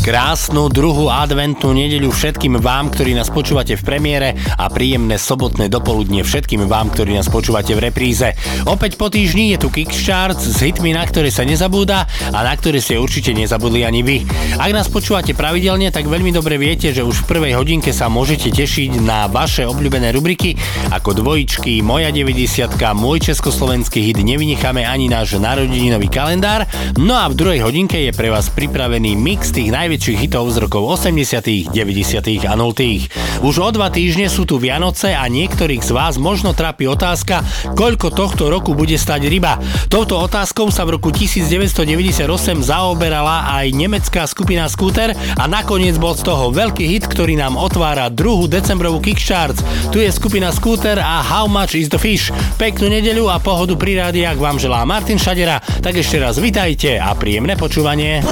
Krásnu druhú adventnú nedeľu všetkým vám, ktorí nás počúvate v premiére a príjemné sobotné dopoludne všetkým vám, ktorí nás počúvate v repríze. Opäť po týždni je tu Kickstart s hitmi, na ktoré sa nezabúda a na ktoré ste určite nezabudli ani vy. Ak nás počúvate pravidelne, tak veľmi dobre viete, že už v prvej hodinke sa môžete tešiť na vaše obľúbené rubriky ako dvojičky, moja 90 môj československý hit, nevynecháme ani náš narodeninový kalendár. No a v druhej hodinke je pre vás pripravený mix tých naj najväčších hitov z rokov 80., 90. a 0. Už o dva týždne sú tu Vianoce a niektorých z vás možno trápi otázka, koľko tohto roku bude stať ryba. Touto otázkou sa v roku 1998 zaoberala aj nemecká skupina Scooter a nakoniec bol z toho veľký hit, ktorý nám otvára druhú decembrovú Kickcharts. Tu je skupina Scooter a How Much is the Fish. Peknú nedeľu a pohodu pri rádiách vám želá Martin Šadera, tak ešte raz vitajte a príjemné počúvanie.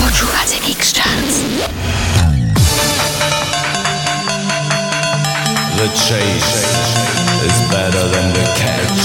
Počúvate The chase is better than the catch.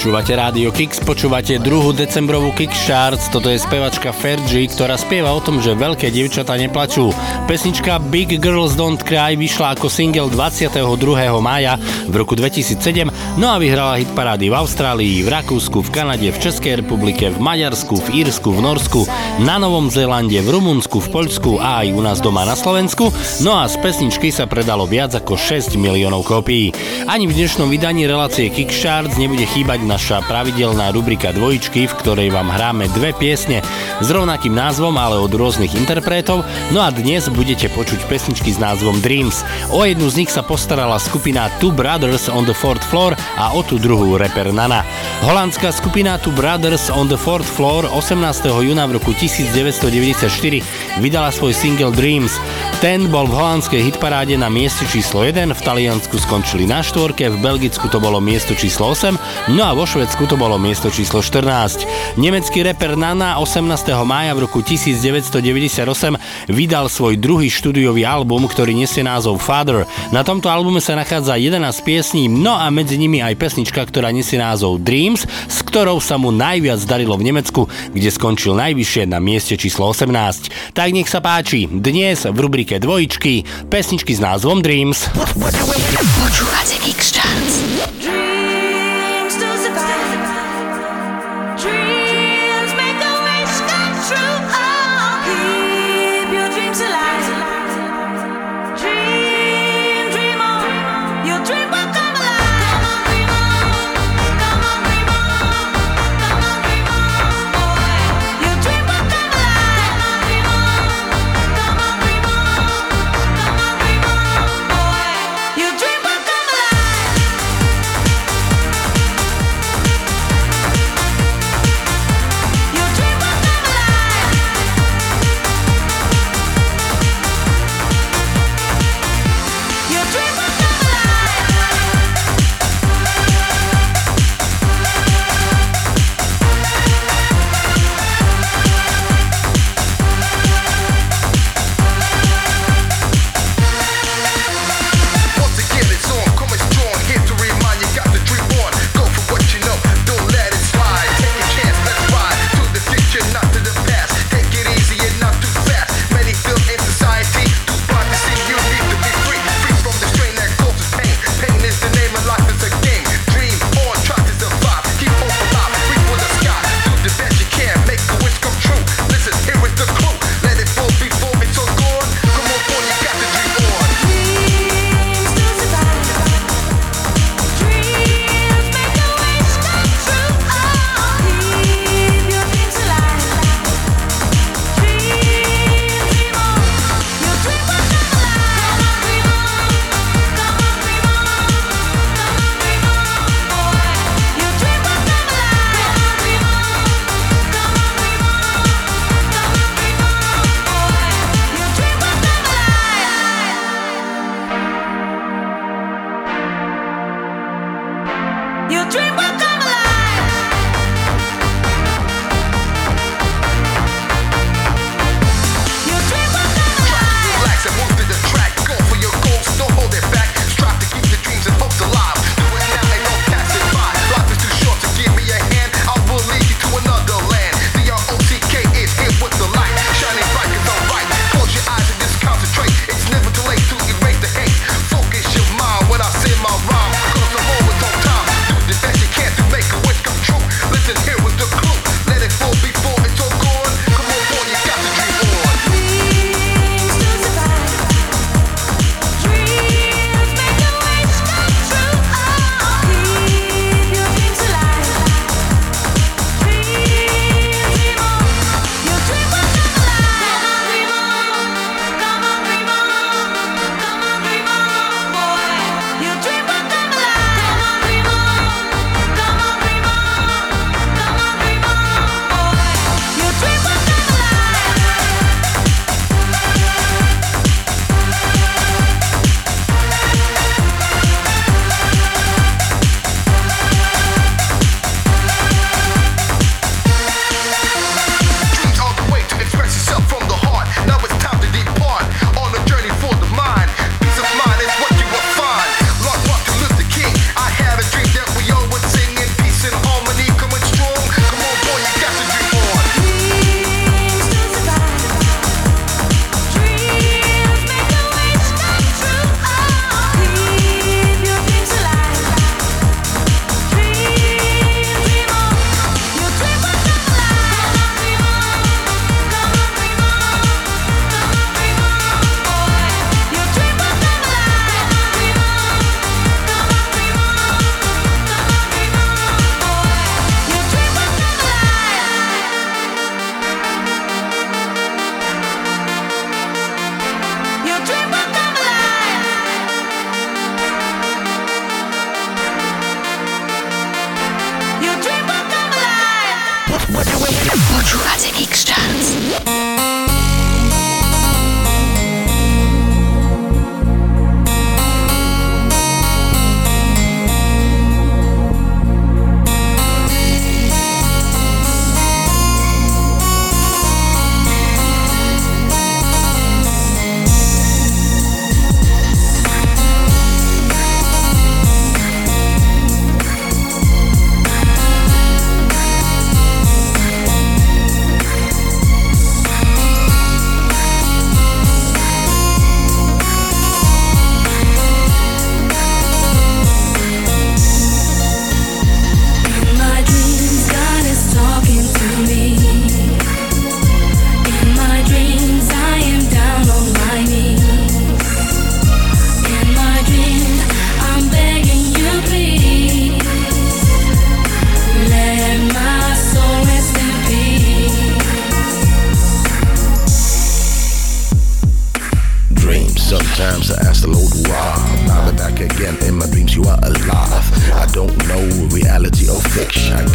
Počúvate Rádio Kix, počúvate druhú decembrovú Kix Charts, toto je spevačka Fergie, ktorá spieva o tom, že veľké dievčatá neplačú. Pesnička Big Girls Don't Cry vyšla ako single 22. mája v roku 2007, no a vyhrala hit parády v Austrálii, v Rakúsku, v Kanade, v Českej republike, v Maďarsku, v Írsku, v Norsku, na Novom Zélande, v Rumunsku, v Poľsku a aj u nás doma na Slovensku, no a z pesničky sa predalo viac ako 6 miliónov kópií. Ani v dnešnom vydaní relácie Kick nebude chýbať naša pravidelná rubrika dvojičky, v ktorej vám hráme dve piesne s rovnakým názvom, ale od rôznych interpretov, no a dnes budete počuť pesničky s názvom Dreams. O jednu z nich sa postarala skupina Two Brothers on the Fourth Floor a o tú druhú reper Nana. Holandská skupina Two Brothers on the Fourth Floor 18. júna v roku 1994 vydala svoj single Dreams. Ten bol v holandskej hitparáde na mieste číslo 1, v Taliansku skončili na štvorke, v Belgicku to bolo miesto číslo 8, no a vo Švedsku to bolo miesto číslo 14. Nemecký reper Nana 18. mája v roku 1998 vydal svoj druhý štúdiový album, ktorý nesie názov Father. Na tomto albume sa nachádza 11 piesní, no a medzi nimi aj pesnička, ktorá nesie názov Dreams, s ktorou sa mu najviac darilo v Nemecku, kde skončil najvyššie na mieste číslo 18. Tak nech sa páči, dnes v rubrike dvojičky pesničky s názvom Dreams. Počúvate Kix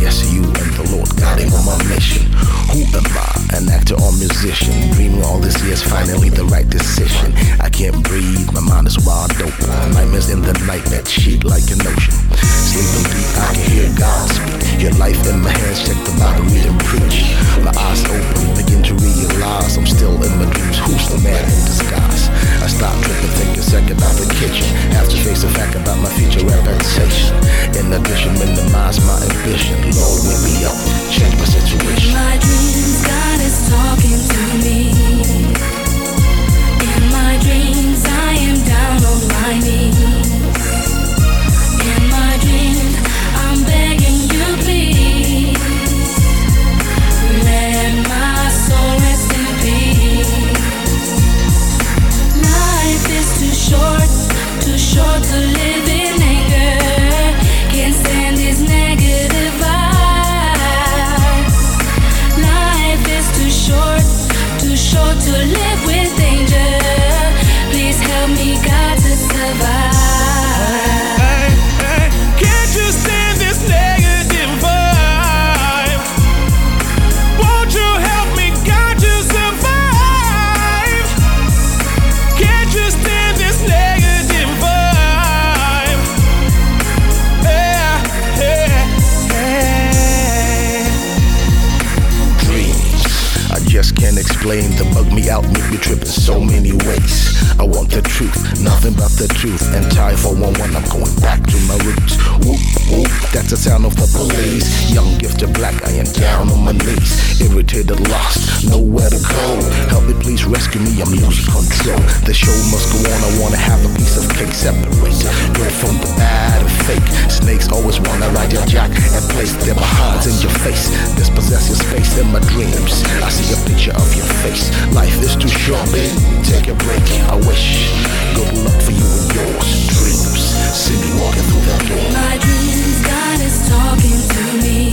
Yes, you and the Lord got him on my mission. Who am I? An actor or musician? Dreaming all this year's finally the right decision. I can't breathe, my mind is wide open. Nightmares in the night that cheat like an ocean. Sleeping deep, I can hear God speak. Your life in my hands, check the Bible, and preach. My eyes open, begin to realize I'm still in my dreams. Who's the man in disguise? I stop tripping, think a second out the kitchen. Have to face the fact about my future reputation. In addition, minimize my ambition. Lord, wake me up, change my situation. In My dreams, God is talking to me. In my dreams, I am down on my knees. to live in anger. Can't stand negative vibes. Life is too short, too short to live with. Claim to bug me out, make me trip in so many ways. I want the truth, nothing but the truth. And tie for one one, I'm going back to my roots. Whoop, whoop, that's the sound of the police. Young gifted black, I am down on my knees. Irritated, lost, nowhere to go. Help me, please rescue me, I'm losing control. The show must go on, I wanna have a piece of cake separate. Good from the bad and fake. Snakes always wanna ride your jack and place their behinds in your face. Dispossess your space in my dreams. I see a picture of your face. Life is too short, babe. Take a break. I wish good luck for you and yours. Dreams. See me walking through that door. My dreams, God is talking to me.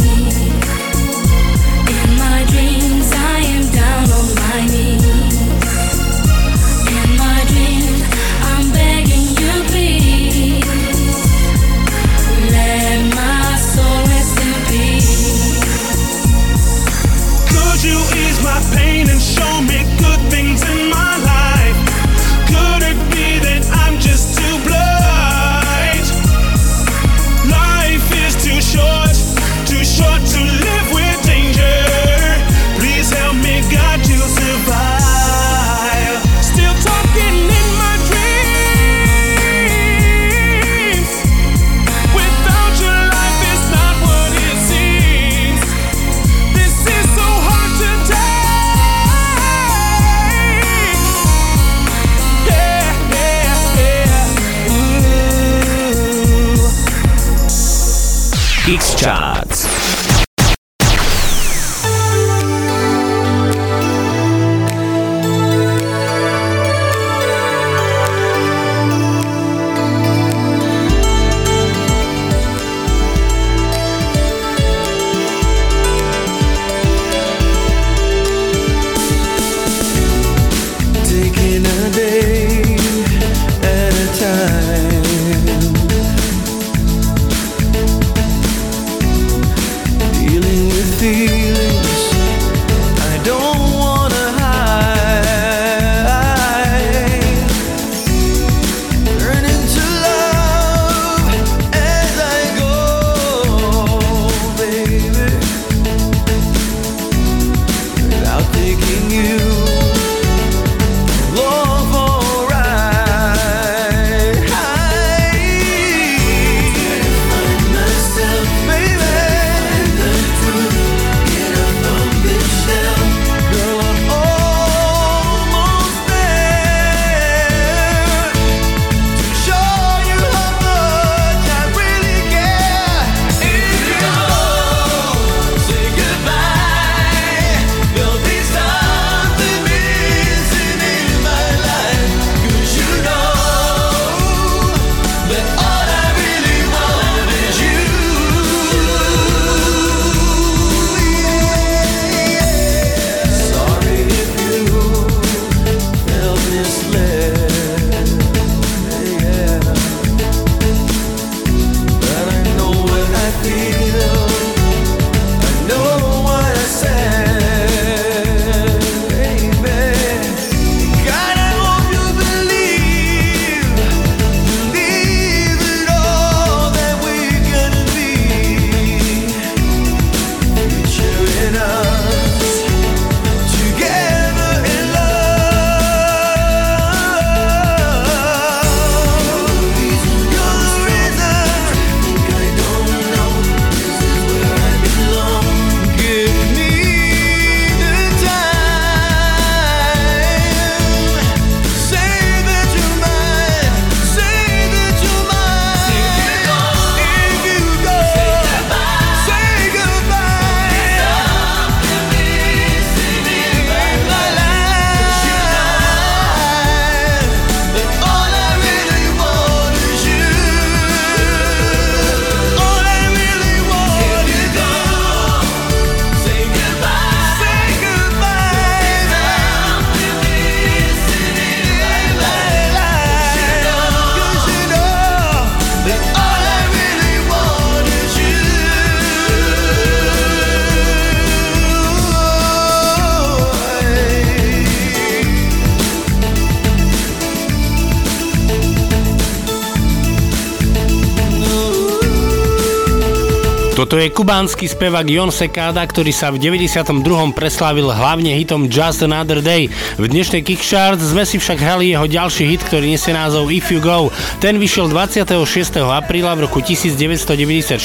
Je kubánsky spevák Jon Sekada, ktorý sa v 92. preslávil hlavne hitom Just Another Day. V dnešnej Kickchart sme si však hrali jeho ďalší hit, ktorý nesie názov If You Go. Ten vyšiel 26. apríla v roku 1994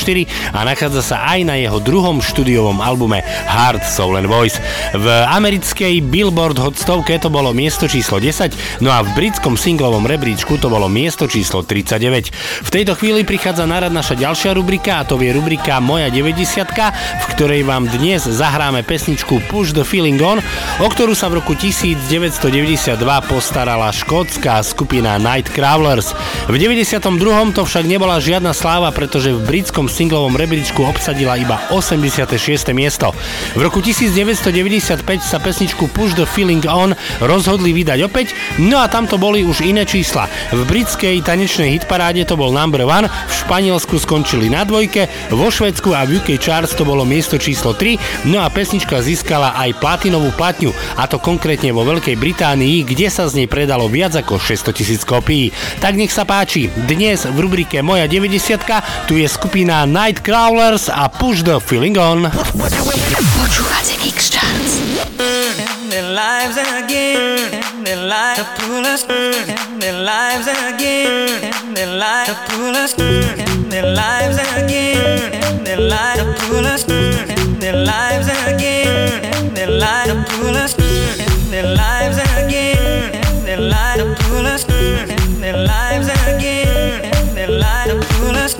a nachádza sa aj na jeho druhom štúdiovom albume Hard Soul and Voice. V americkej Billboard Hot 100 to bolo miesto číslo 10, no a v britskom singlovom rebríčku to bolo miesto číslo 39. V tejto chvíli prichádza na rad naša ďalšia rubrika a to je rubrika Moja 90 v ktorej vám dnes zahráme pesničku Push the Feeling On, o ktorú sa v roku 1992 postarala škótska skupina Night Crawlers. V 92. to však nebola žiadna sláva, pretože v britskom singlovom rebríčku obsadila iba 86. miesto. V roku 1995 sa pesničku Push the Feeling On rozhodli vydať opäť, no a tam boli už iné čísla. V britskej tanečnej hitparáde to bol number one, v Španielsku skončili na dvojke, vo Švedsku v UK Charts to bolo miesto číslo 3, no a pesnička získala aj platinovú platňu, a to konkrétne vo Veľkej Británii, kde sa z nej predalo viac ako 600 tisíc kopií. Tak nech sa páči, dnes v rubrike Moja 90 tu je skupina Night Crawlers a Push the Feeling On. Počúvate Charts. their lives again, their lives to pull us, their lives again, their lives to pull us, their lives again, their lives to pull us, their lives again, their lives to pull us, their lives again, their lives to pull us, their lives again, their lives to pull us,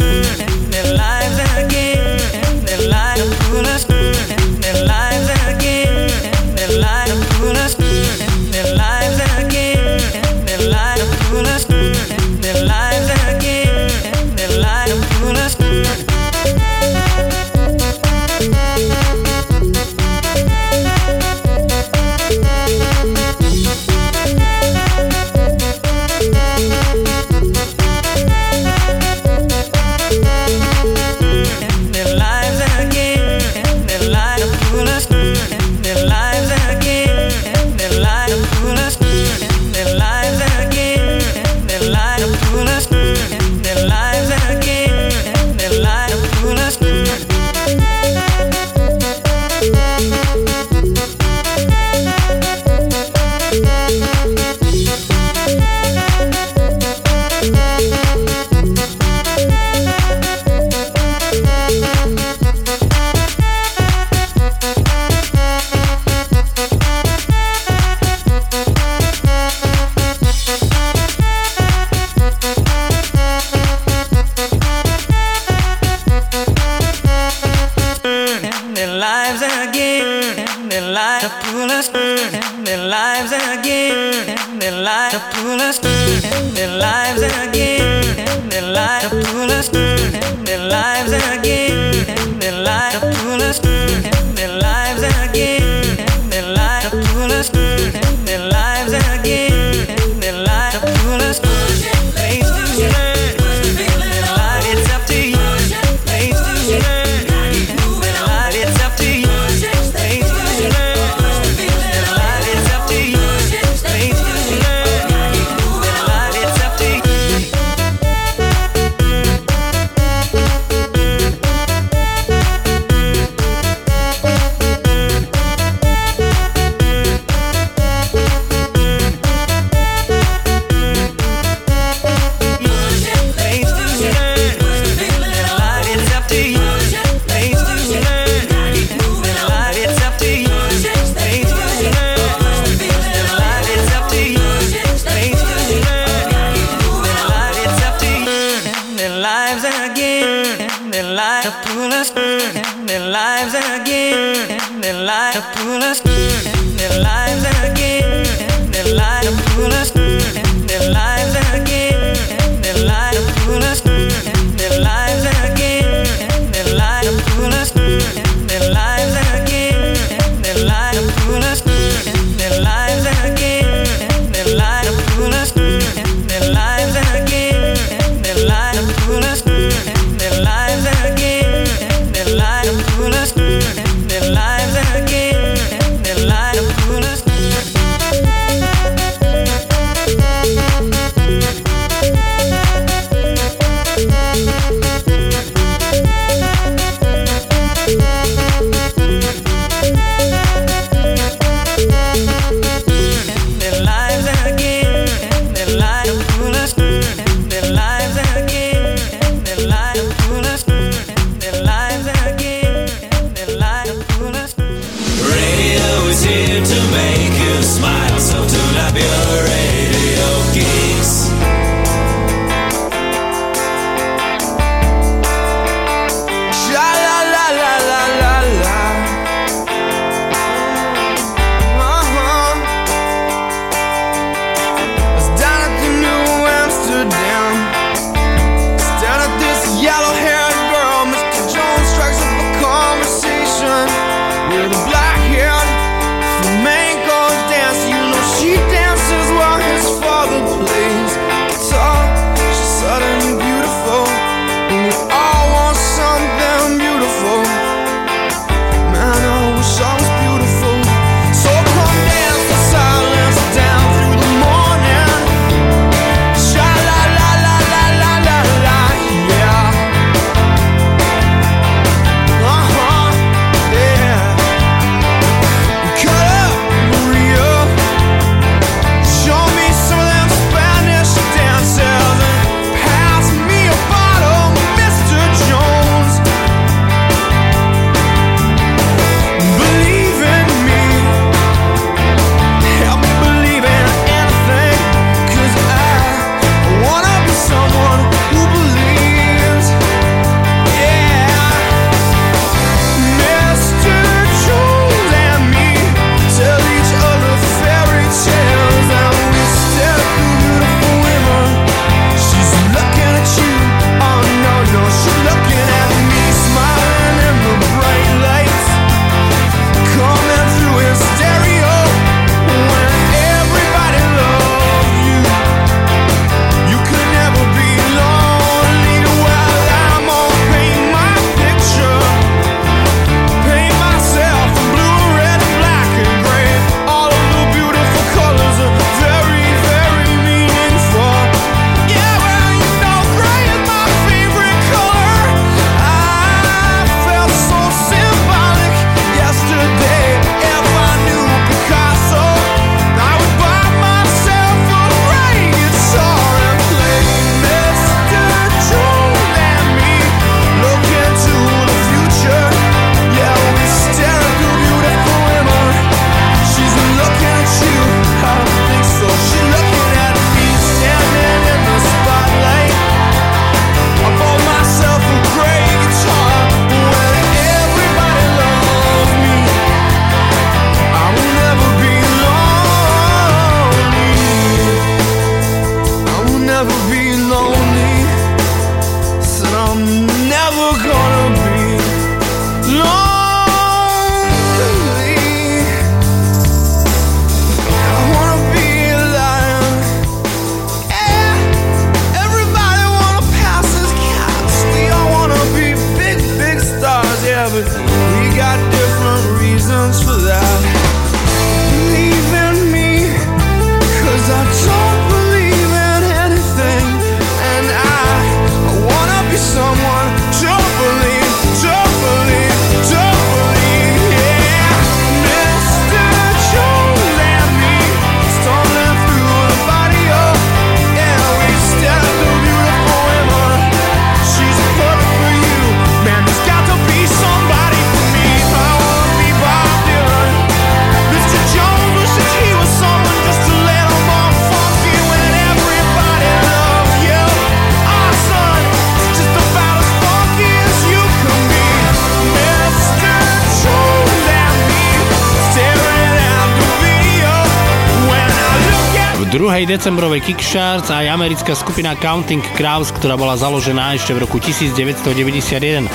decembrovej Kickstarts aj americká skupina Counting Crows, ktorá bola založená ešte v roku 1991. 1.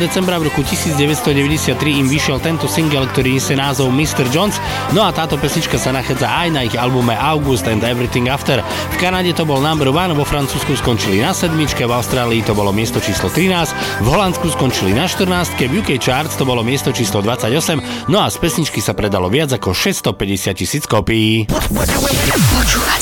decembra v roku 1993 im vyšiel tento single, ktorý nesie názov Mr. Jones, no a táto pesnička sa nachádza aj na ich albume August and Everything After. V Kanade to bol number 1, vo Francúzsku skončili na 7, v Austrálii to bolo miesto číslo 13, v Holandsku skončili na 14, v UK Charts to bolo miesto číslo 28, no a z pesničky sa predalo viac ako 650 tisíc kopií. Počúvať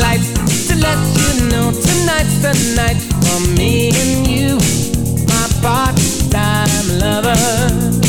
lights to let you know tonight's the night for me and you, my part-time lover.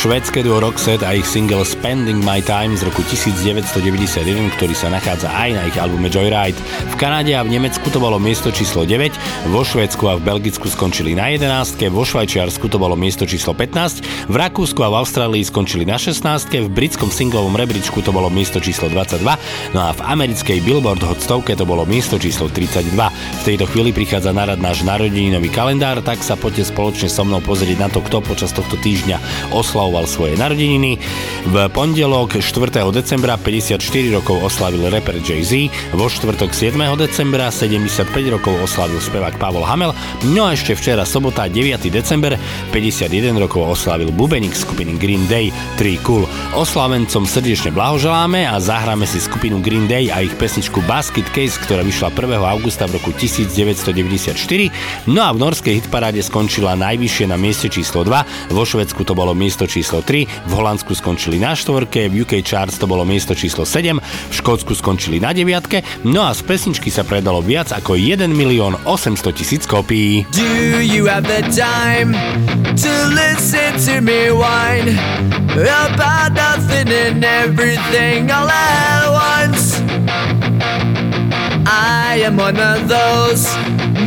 Švédske duo Roxette a ich single Spending My Time z roku 1991, ktorý sa nachádza aj na ich albume Joyride. Kanade a v Nemecku to bolo miesto číslo 9, vo Švédsku a v Belgicku skončili na 11, vo Švajčiarsku to bolo miesto číslo 15, v Rakúsku a v Austrálii skončili na 16, v britskom singlovom rebríčku to bolo miesto číslo 22, no a v americkej Billboard Hot 100 to bolo miesto číslo 32. V tejto chvíli prichádza na rad náš narodeninový kalendár, tak sa poďte spoločne so mnou pozrieť na to, kto počas tohto týždňa oslavoval svoje narodeniny. V pondelok 4. decembra 54 rokov oslavil rapper Jay-Z, vo štvrtok 7. decembra 75 rokov oslavil spevák Pavol Hamel, no a ešte včera sobota 9. december 51 rokov oslavil bubeník skupiny Green Day 3 Cool. Oslavencom srdečne blahoželáme a zahráme si skupinu Green Day a ich pesničku Basket Case, ktorá vyšla 1. augusta v roku 1994. No a v norskej hitparáde skončila najvyššie na mieste číslo 2, vo Švedsku to bolo miesto číslo 3, v Holandsku skončili na štvorke, v UK Charts to bolo miesto číslo 7, v Škótsku skončili na deviatke, no a z pesničky sa predalo viac ako 1 milión 800 tisíc kopií. Do you have the time to listen to me whine about nothing and everything all at once? I am one of those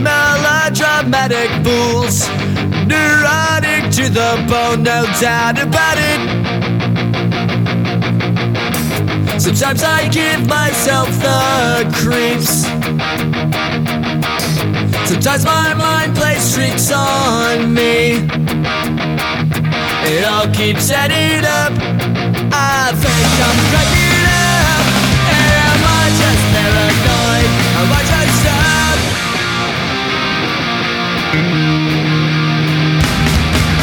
melodramatic fools, neurotic to the bone, no doubt about it. Sometimes I give myself the creeps. Sometimes my mind plays tricks on me. It all keeps adding up. I think I'm cracking up. Am I just paranoid? Am I just up?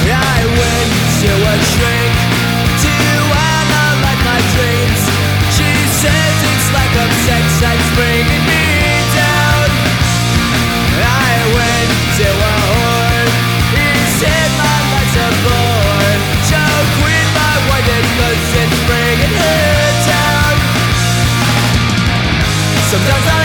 I went to a shrink. It's like a sex that's bringing me down. I went to a whore. He said my life's a bore. My it's bringing her down. Sometimes I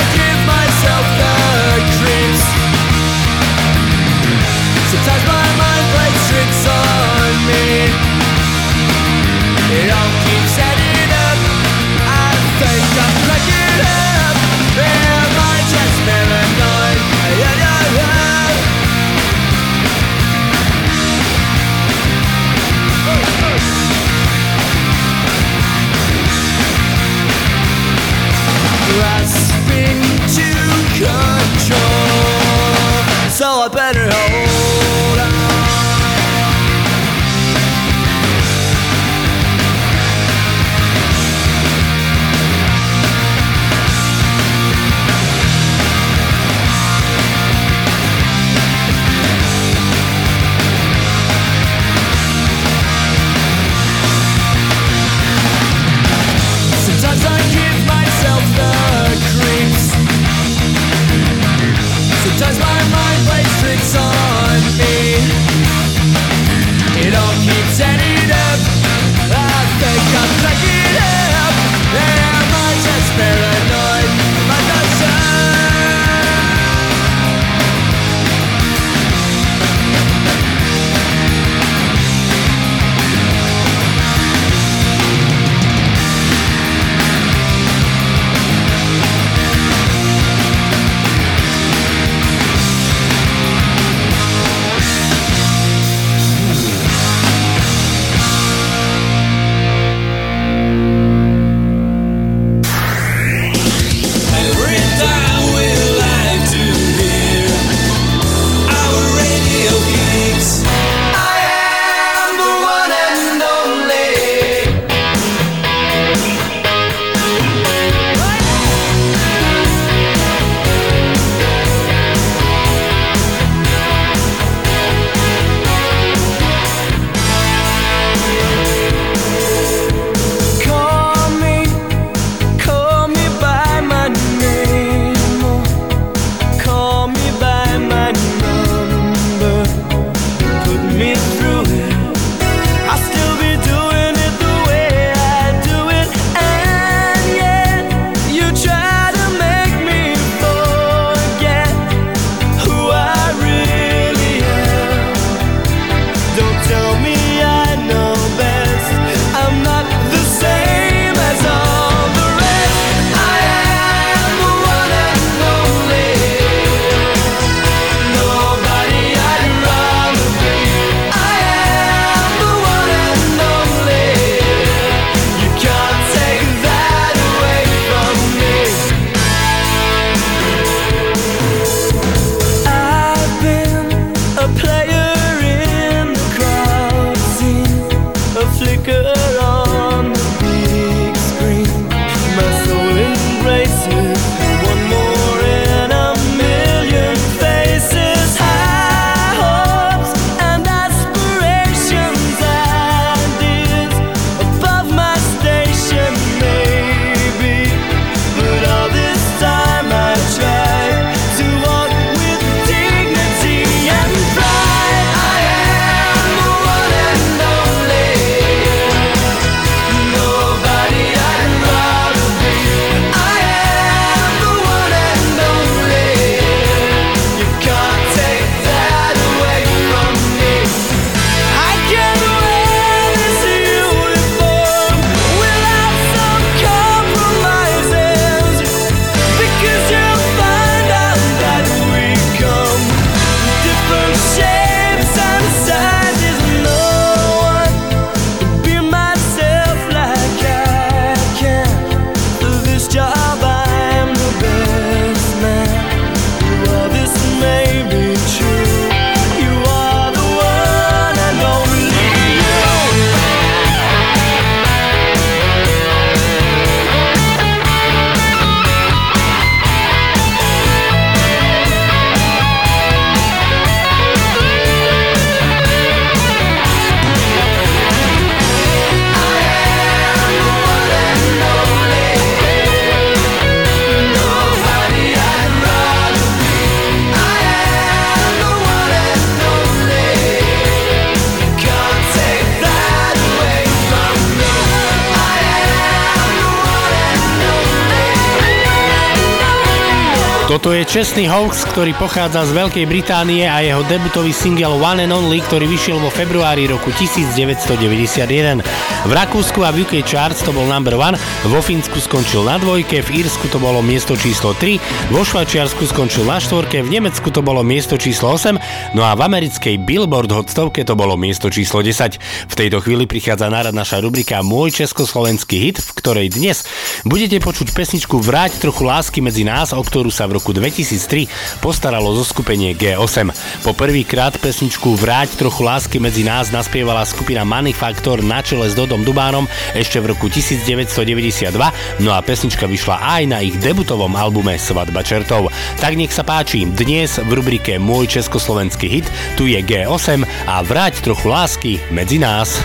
je čestný hoax, ktorý pochádza z Veľkej Británie a jeho debutový single One and Only, ktorý vyšiel vo februári roku 1991. V Rakúsku a v UK Charts to bol number one, vo Fínsku skončil na dvojke, v Írsku to bolo miesto číslo 3, vo Švajčiarsku skončil na štvorke, v Nemecku to bolo miesto číslo 8, no a v americkej Billboard Hot 100 to bolo miesto číslo 10. V tejto chvíli prichádza na rad naša rubrika Môj československý hit, v ktorej dnes budete počuť pesničku Vráť trochu lásky medzi nás, o ktorú sa v roku 2003 postaralo zo skupenie G8. Po prvýkrát pesničku Vráť trochu lásky medzi nás naspievala skupina Manifaktor na čele s Dodom Dubánom ešte v roku 1992, no a pesnička vyšla aj na ich debutovom albume Svadba čertov. Tak nech sa páči, dnes v rubrike Môj československý hit tu je G8 a Vráť trochu lásky medzi nás.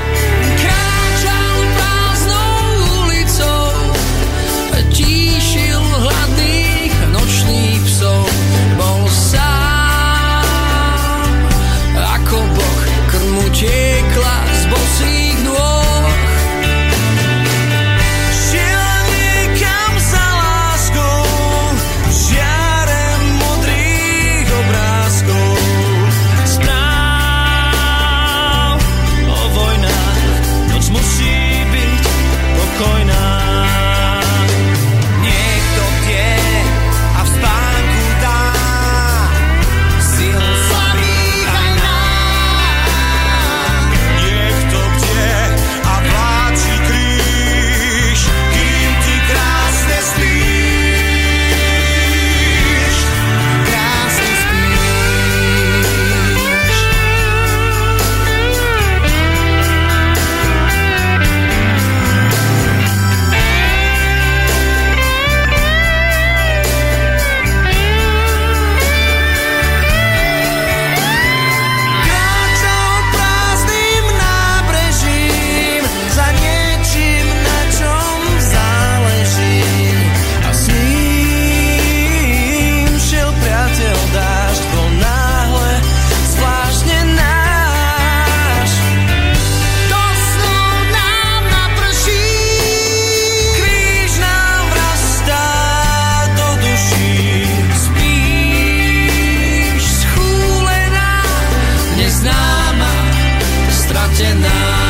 tonight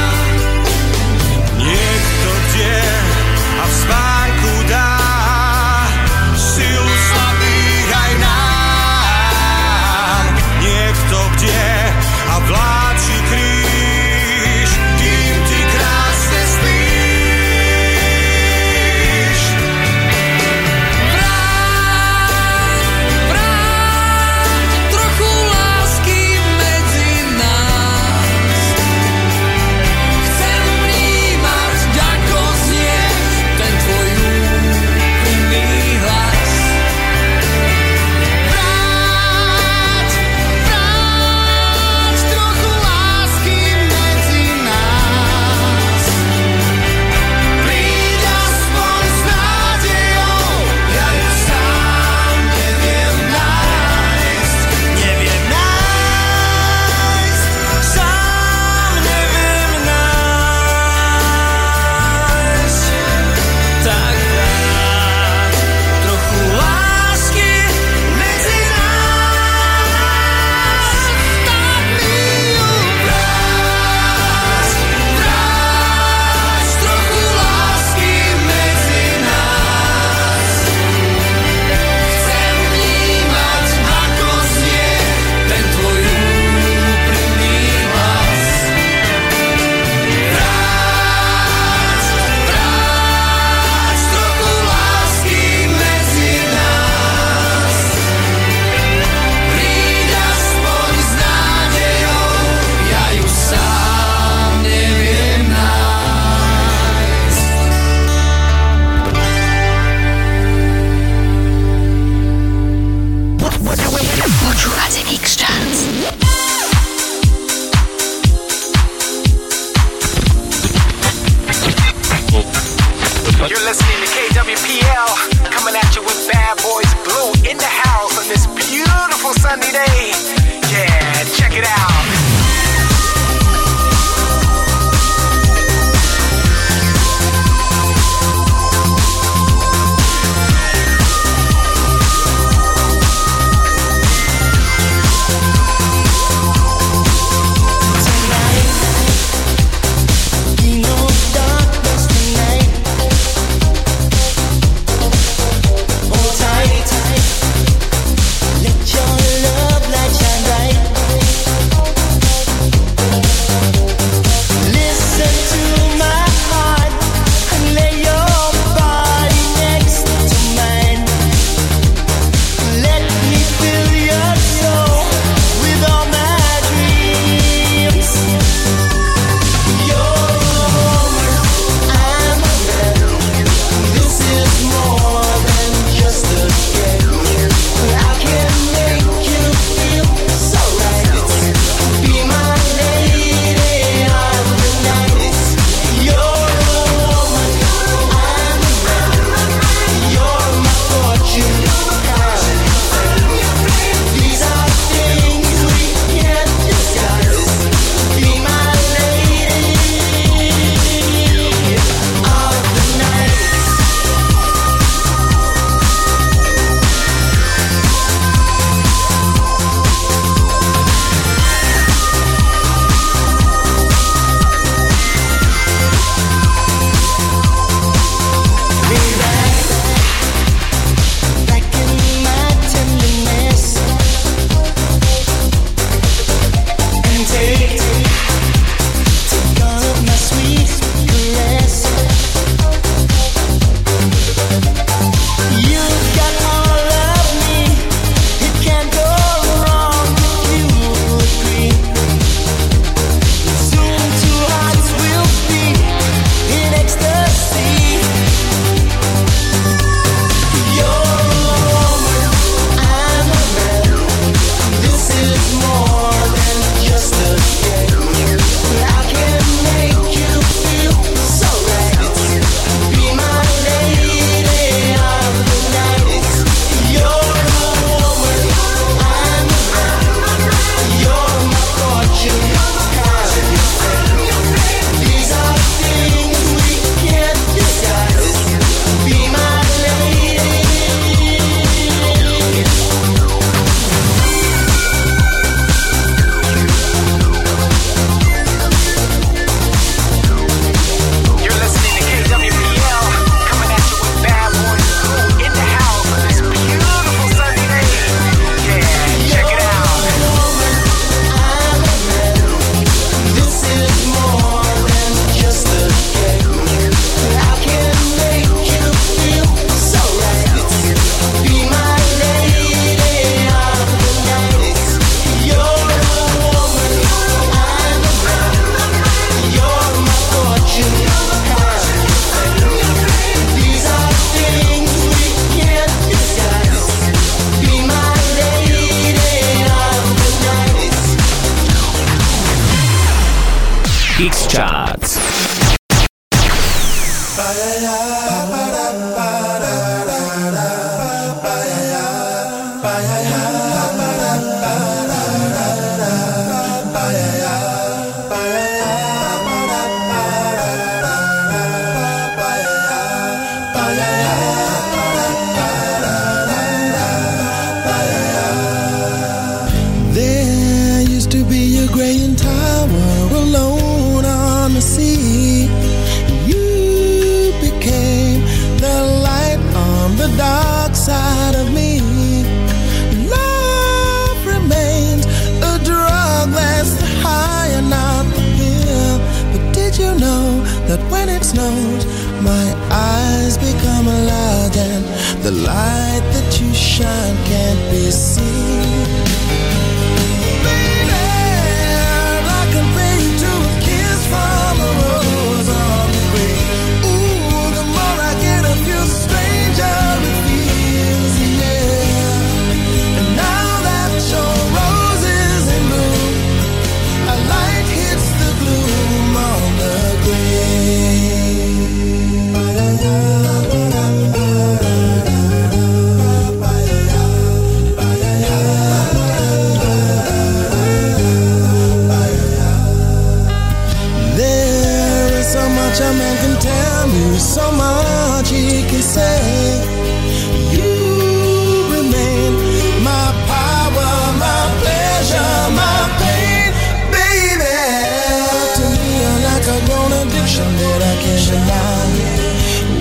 passion that I can't deny.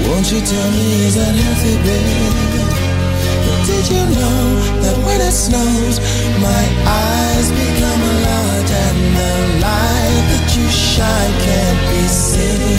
Won't you tell me is that healthy, baby? Did you know that when it snows, my eyes become a lot, and the light that you shine can't be seen?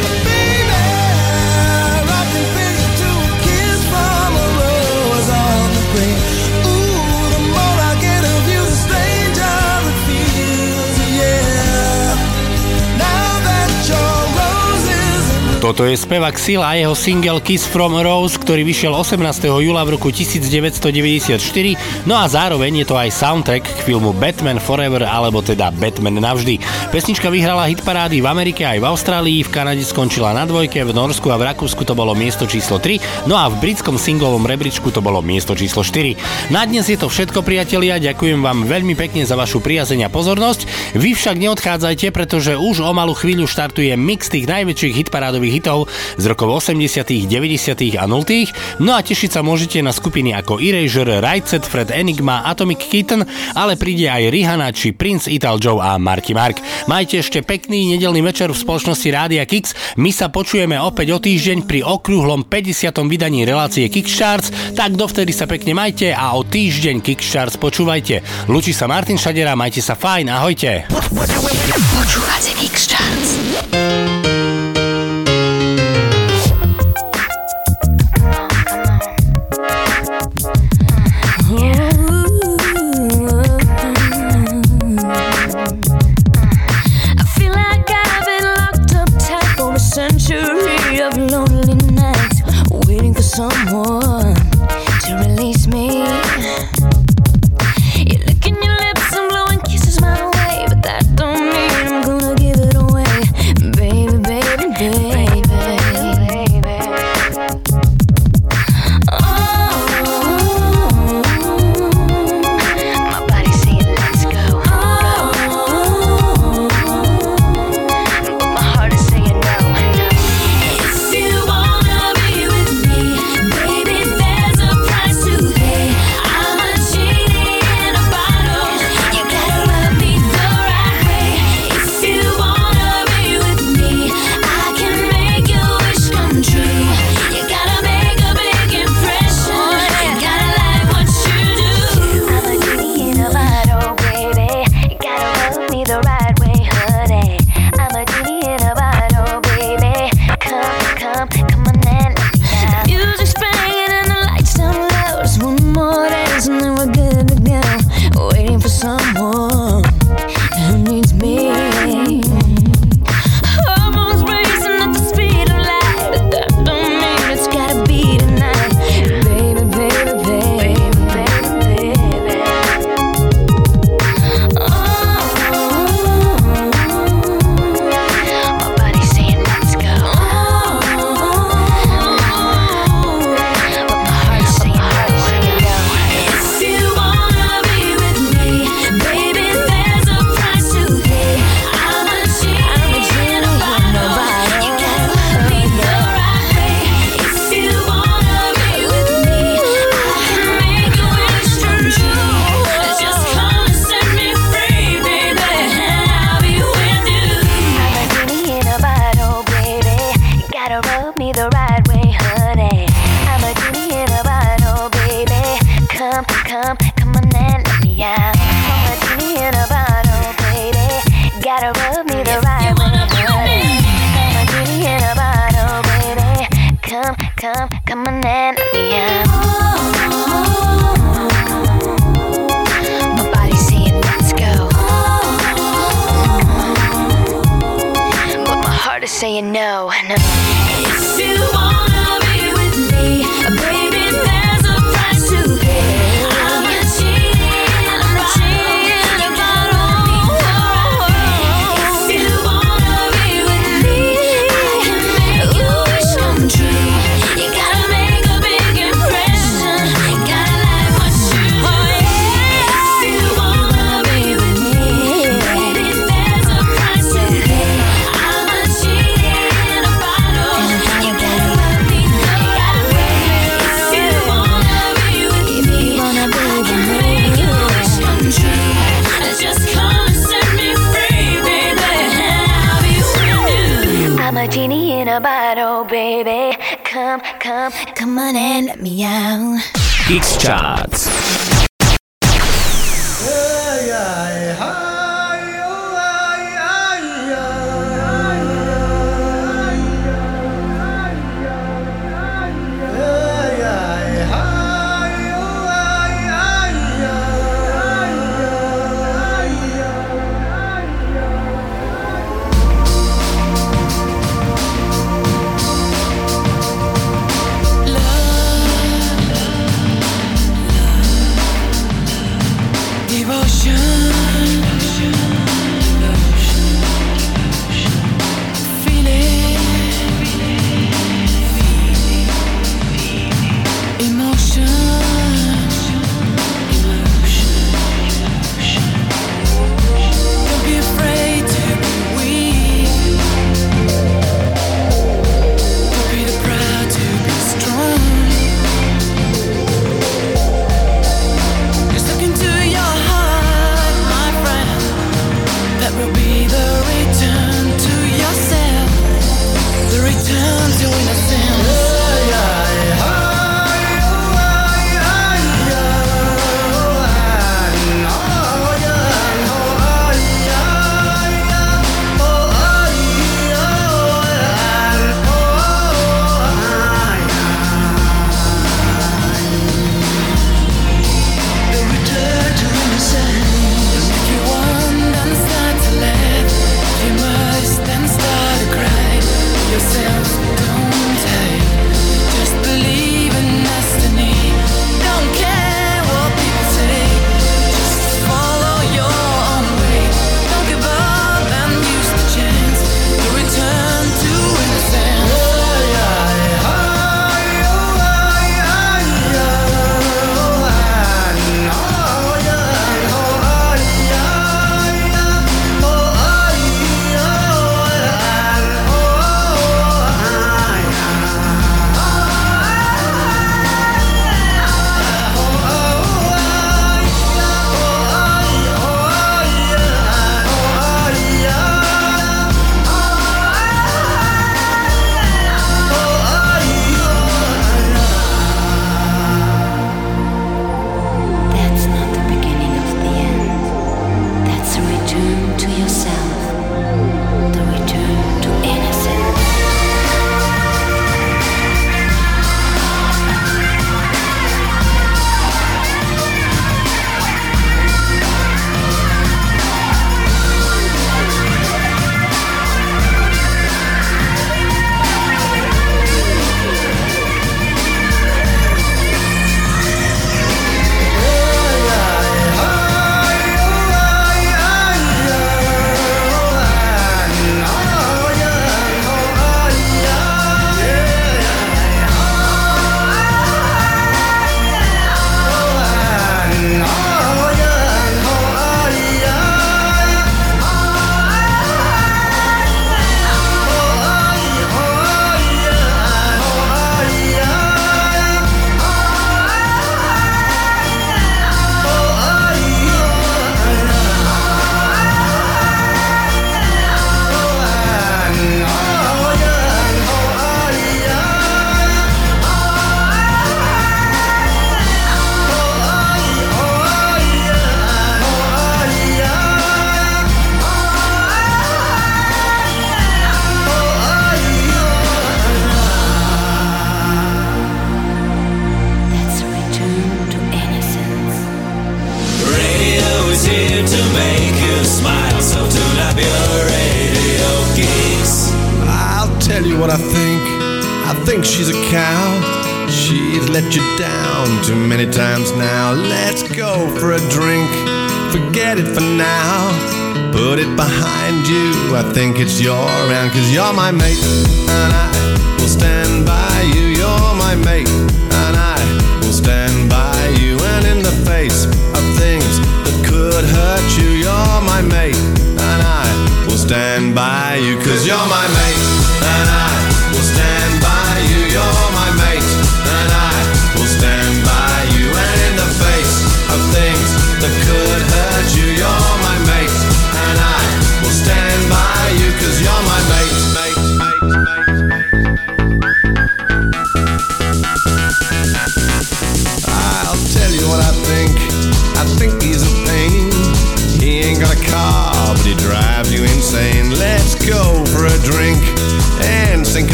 Toto je spevák Sila a jeho single Kiss from Rose, ktorý vyšiel 18. júla v roku 1994, no a zároveň je to aj soundtrack k filmu Batman Forever, alebo teda Batman navždy. Pesnička vyhrala hitparády v Amerike aj v Austrálii, v Kanade skončila na dvojke, v Norsku a v Rakúsku to bolo miesto číslo 3, no a v britskom singlovom rebríčku to bolo miesto číslo 4. Na dnes je to všetko, priatelia, ďakujem vám veľmi pekne za vašu priazeň a pozornosť. Vy však neodchádzajte, pretože už o malú chvíľu štartuje mix tých najväčších hitparádových hitov z rokov 80., 90. a 0. No a tešiť sa môžete na skupiny ako Erasure, Right Set, Fred Enigma, Atomic Kitten, ale príde aj Rihanna či Prince Ital Joe a Marky Mark. Majte ešte pekný nedelný večer v spoločnosti Rádia Kix. My sa počujeme opäť o týždeň pri okrúhlom 50. vydaní relácie Kickstarts, tak dovtedy sa pekne majte a o týždeň Kickstarts počúvajte. Lučí sa Martin Šadera, majte sa fajn, ahojte. Počúvate Kix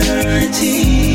eternity.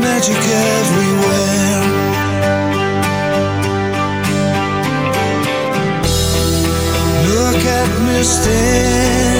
Magic everywhere. Look at me standing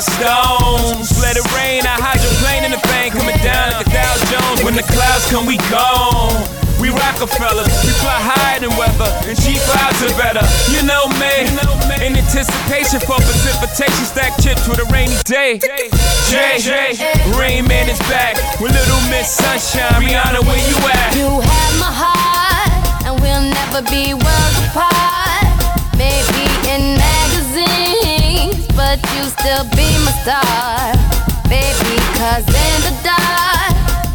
my stones. Let it rain, I hydroplane in the bank, coming down like a Dow Jones. When the clouds come, we gone. We Rockefellers, we fly higher than weather, and G5s are better. You know me, in anticipation for precipitation, stack chips with a rainy day. Jay, Rain Man is back with Little Miss Sunshine. Rihanna, where you at? You have my heart, and we'll never be worlds apart. Maybe but you still be my star. Baby, cause in the dark,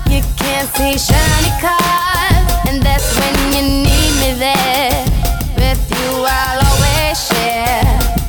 you can't see shiny cars. And that's when you need me there. With you, I'll always share.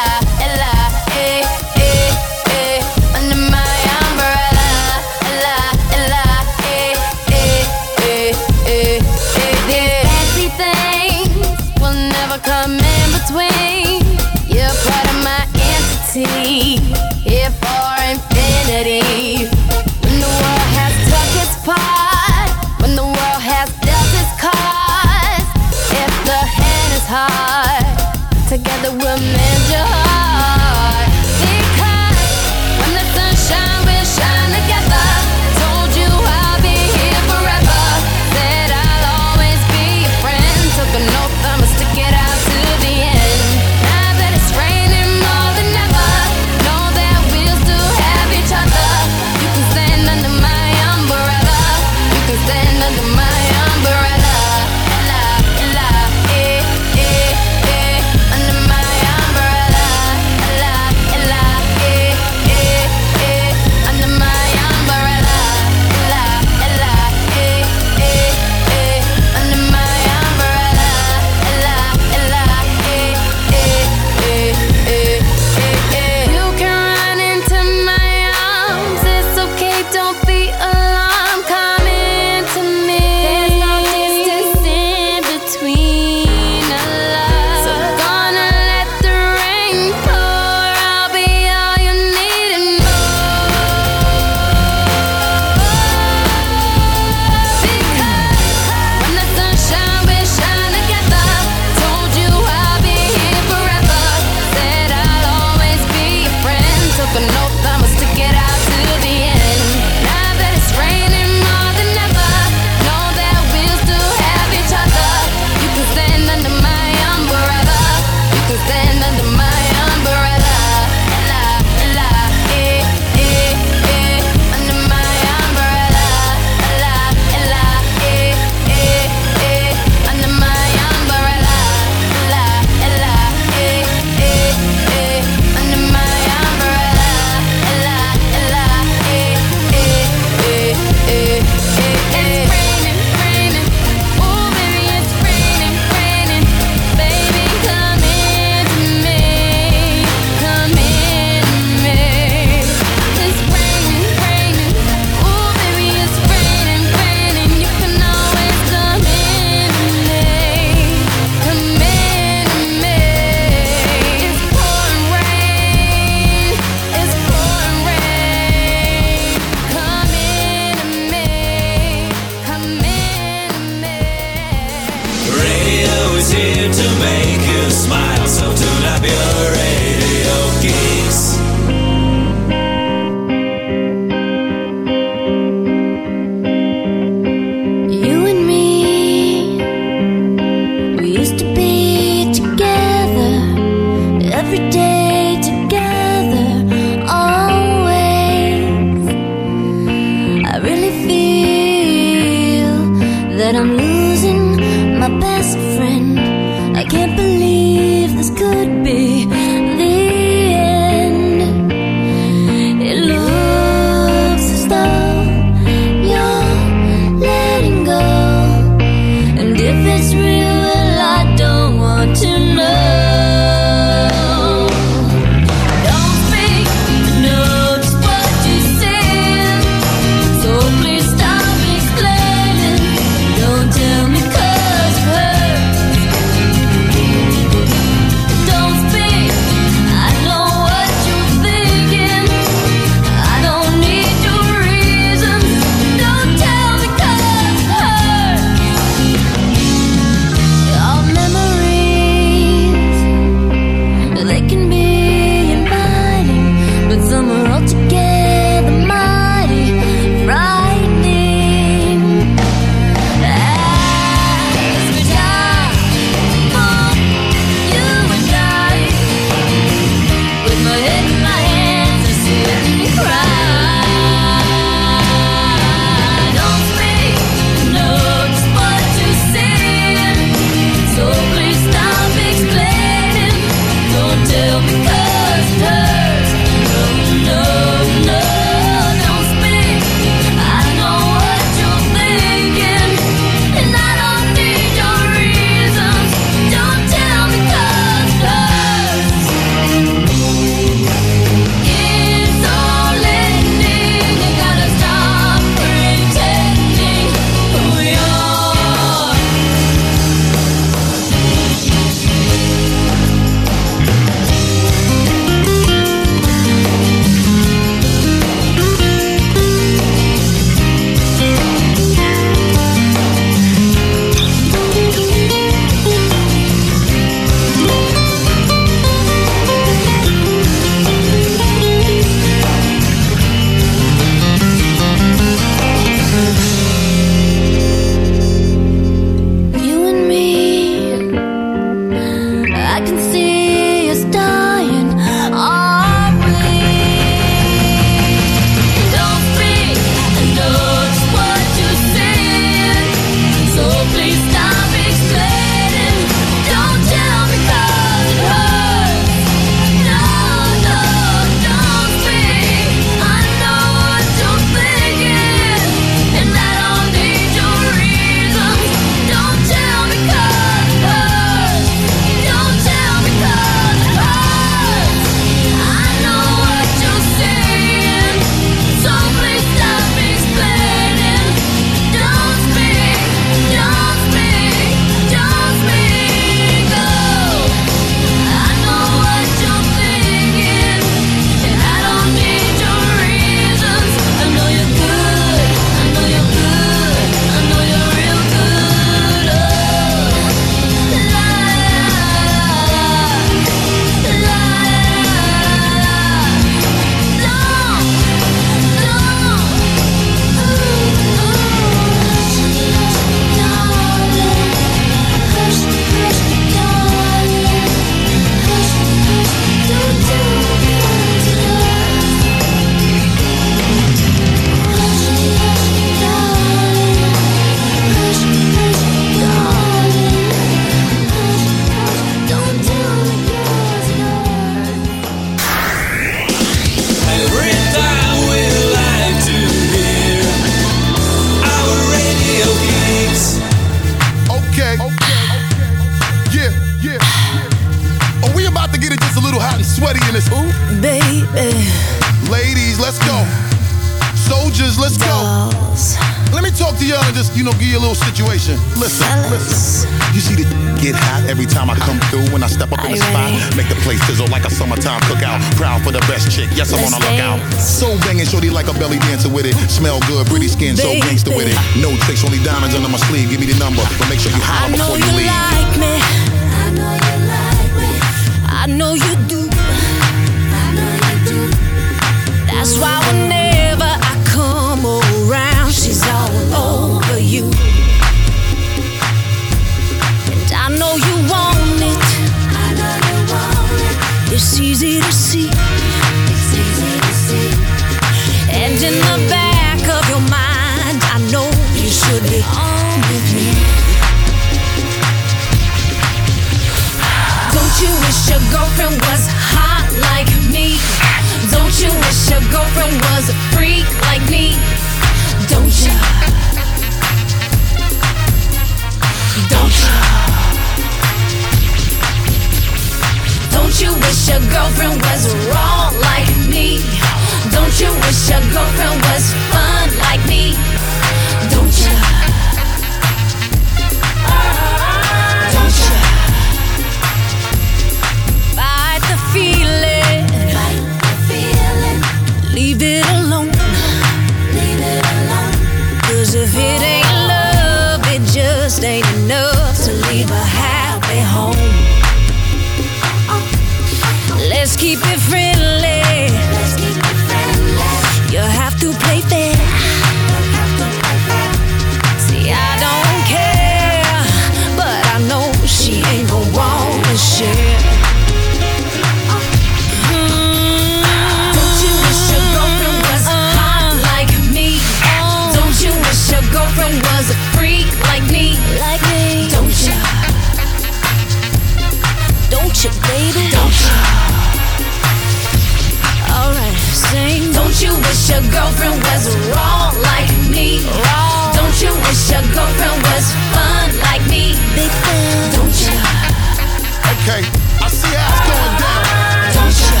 Okay, I see how it's going down. Don't you?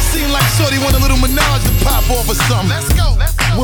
Seem like Shorty want a little menage to pop off or something. Let's go, let's go.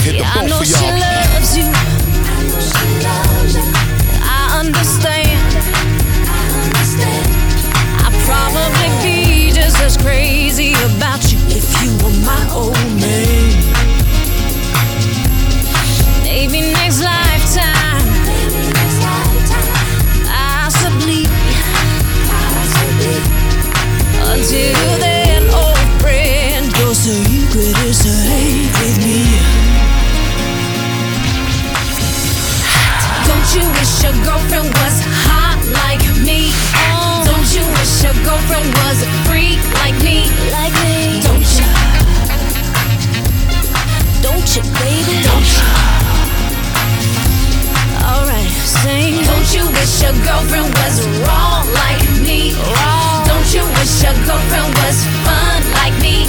hit the Yeah, I boat know for she y'all. loves you. I understand. I'd probably be just as crazy about you if you were my old man. Maybe next lifetime. Possibly. Until then, Don't you wish your girlfriend was hot like me? Oh. Don't you wish your girlfriend was a freak like me? Like me. Don't you? Don't you, baby? Don't you? Alright, sing. Don't you wish your girlfriend was raw like me? Raw. Don't you wish your girlfriend was fun like me?